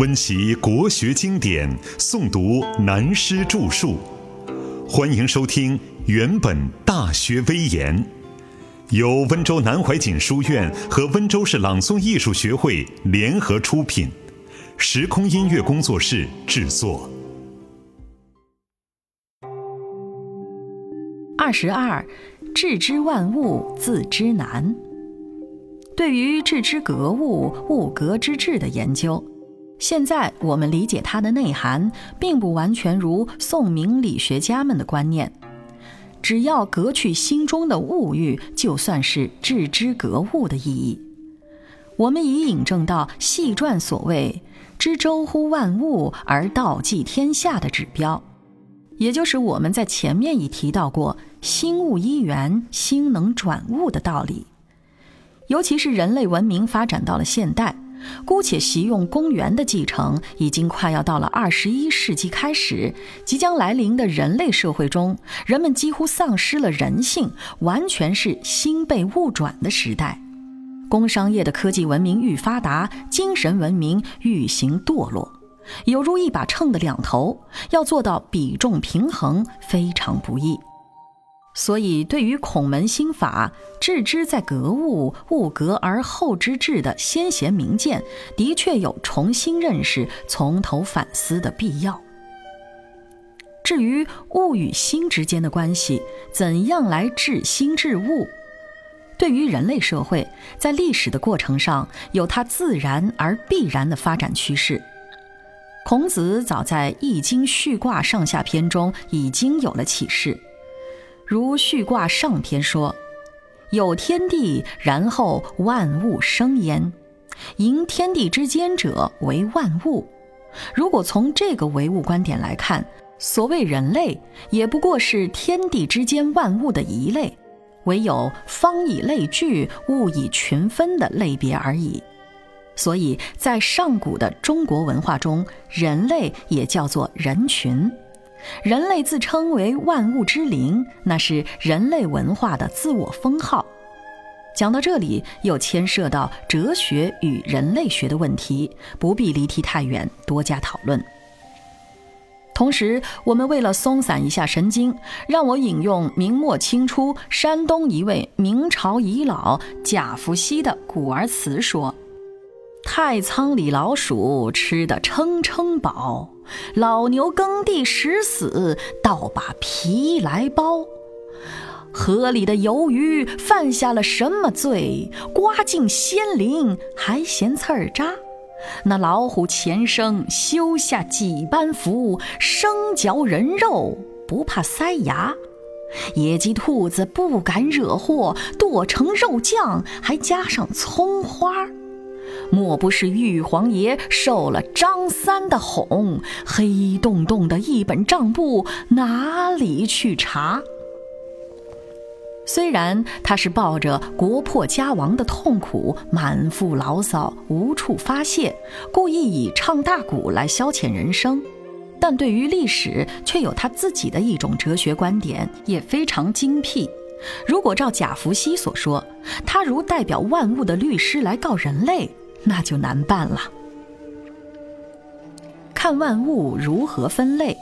温习国学经典，诵读南师著述。欢迎收听《原本大学威严》，由温州南怀瑾书院和温州市朗诵艺术学会联合出品，时空音乐工作室制作。二十二，致知万物，自知难。对于致知格物、物格之志的研究，现在我们理解它的内涵，并不完全如宋明理学家们的观念。只要革去心中的物欲，就算是致知格物的意义。我们已引证到细传所谓“知周乎万物而道济天下”的指标，也就是我们在前面已提到过“心物一元，心能转物”的道理。尤其是人类文明发展到了现代，姑且习用公元的继承，已经快要到了二十一世纪开始，即将来临的人类社会中，人们几乎丧失了人性，完全是心被物转的时代。工商业的科技文明愈发达，精神文明愈行堕落，犹如一把秤的两头，要做到比重平衡，非常不易。所以，对于孔门心法“致知在格物，物格而后知至”的先贤名鉴，的确有重新认识、从头反思的必要。至于物与心之间的关系，怎样来治心治物？对于人类社会，在历史的过程上，有它自然而必然的发展趋势。孔子早在《易经》序卦上下篇中已经有了启示。如序卦上篇说：“有天地，然后万物生焉。迎天地之间者，为万物。”如果从这个唯物观点来看，所谓人类，也不过是天地之间万物的一类，唯有方以类聚，物以群分的类别而已。所以在上古的中国文化中，人类也叫做人群。人类自称为万物之灵，那是人类文化的自我封号。讲到这里，又牵涉到哲学与人类学的问题，不必离题太远，多加讨论。同时，我们为了松散一下神经，让我引用明末清初山东一位明朝遗老贾福熙的古儿词说。太仓里老鼠吃得撑撑饱，老牛耕地时死，倒把皮来剥。河里的鱿鱼犯下了什么罪？刮尽仙鳞还嫌刺儿扎。那老虎前生修下几般福，生嚼人肉不怕塞牙。野鸡兔子不敢惹祸，剁成肉酱还加上葱花。莫不是玉皇爷受了张三的哄，黑洞洞的一本账簿哪里去查？虽然他是抱着国破家亡的痛苦，满腹牢骚无处发泄，故意以唱大鼓来消遣人生，但对于历史却有他自己的一种哲学观点，也非常精辟。如果照贾福熙所说，他如代表万物的律师来告人类。那就难办了。看万物如何分类。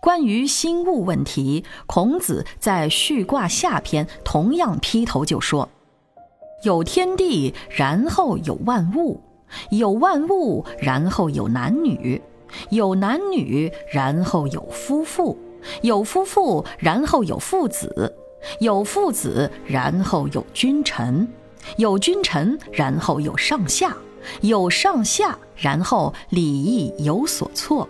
关于心物问题，孔子在序卦下篇同样劈头就说：“有天地，然后有万物；有万物，然后有男女；有男女，然后有夫妇；有夫妇，然后有父子；有父子，然后有君臣。”有君臣，然后有上下；有上下，然后礼义有所错。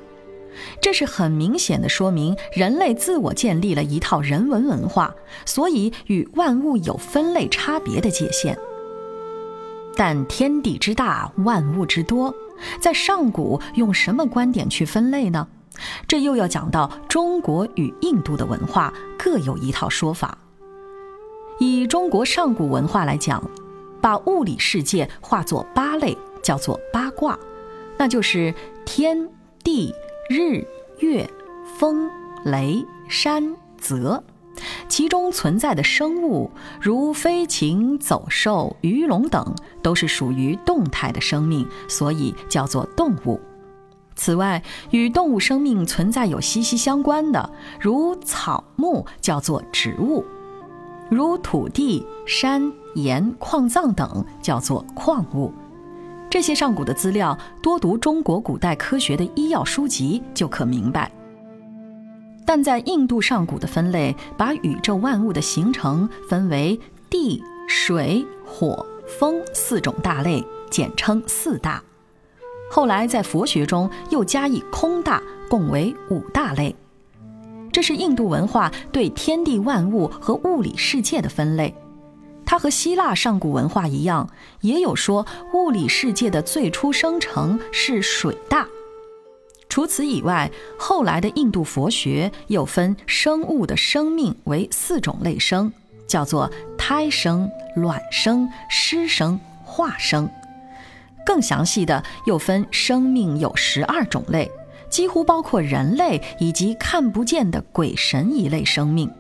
这是很明显的说明，人类自我建立了一套人文文化，所以与万物有分类差别的界限。但天地之大，万物之多，在上古用什么观点去分类呢？这又要讲到中国与印度的文化各有一套说法。以中国上古文化来讲，把物理世界化作八类，叫做八卦，那就是天地日月风雷山泽，其中存在的生物，如飞禽走兽、鱼龙等，都是属于动态的生命，所以叫做动物。此外，与动物生命存在有息息相关的，如草木，叫做植物；如土地、山岩、矿藏等，叫做矿物。这些上古的资料，多读中国古代科学的医药书籍就可明白。但在印度上古的分类，把宇宙万物的形成分为地、水、火、风四种大类，简称四大。后来在佛学中又加以空大，共为五大类。这是印度文化对天地万物和物理世界的分类。它和希腊上古文化一样，也有说物理世界的最初生成是水大。除此以外，后来的印度佛学又分生物的生命为四种类生，叫做胎生、卵生、湿生、化生。更详细的又分生命有十二种类，几乎包括人类以及看不见的鬼神一类生命。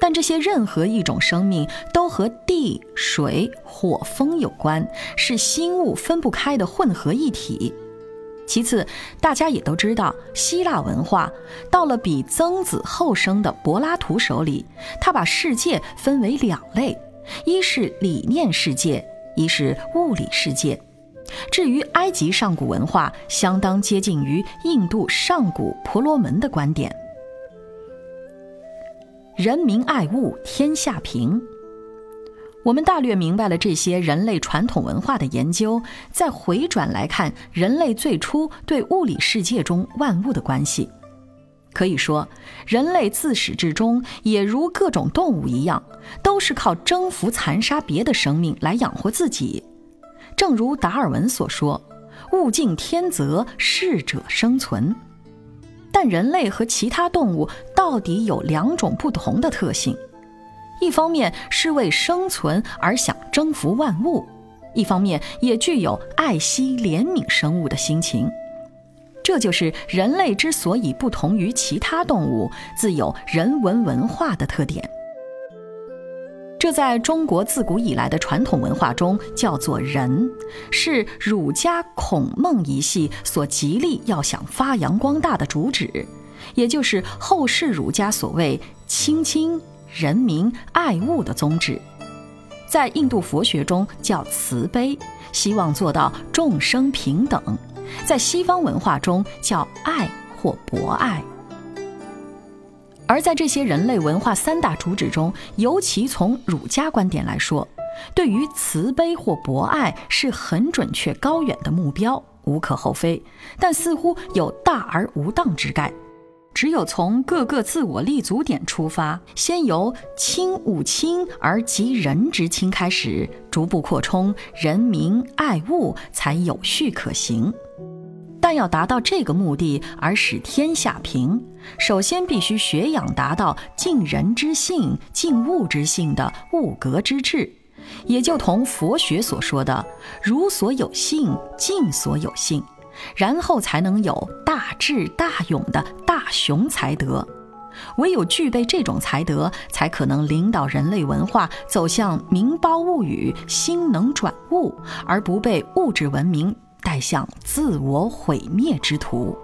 但这些任何一种生命都和地、水、火、风有关，是心物分不开的混合一体。其次，大家也都知道，希腊文化到了比曾子后生的柏拉图手里，他把世界分为两类：一是理念世界，一是物理世界。至于埃及上古文化，相当接近于印度上古婆罗门的观点。人民爱物，天下平。我们大略明白了这些人类传统文化的研究，再回转来看人类最初对物理世界中万物的关系，可以说，人类自始至终也如各种动物一样，都是靠征服、残杀别的生命来养活自己。正如达尔文所说：“物竞天择，适者生存。”但人类和其他动物到底有两种不同的特性，一方面是为生存而想征服万物，一方面也具有爱惜怜悯生物的心情。这就是人类之所以不同于其他动物，自有人文文化的特点。这在中国自古以来的传统文化中叫做“仁”，是儒家孔孟一系所极力要想发扬光大的主旨，也就是后世儒家所谓“亲亲仁民爱物”的宗旨。在印度佛学中叫慈悲，希望做到众生平等；在西方文化中叫爱或博爱。而在这些人类文化三大主旨中，尤其从儒家观点来说，对于慈悲或博爱是很准确、高远的目标，无可厚非。但似乎有大而无当之概。只有从各个自我立足点出发，先由亲物亲而及人之亲开始，逐步扩充人民爱物，才有序可行。但要达到这个目的而使天下平，首先必须学养达到敬人之性、敬物之性的物格之志，也就同佛学所说的“如所有性，尽所有性”，然后才能有大智大勇的大雄才德。唯有具备这种才德，才可能领导人类文化走向明包物语、心能转物，而不被物质文明。带向自我毁灭之途。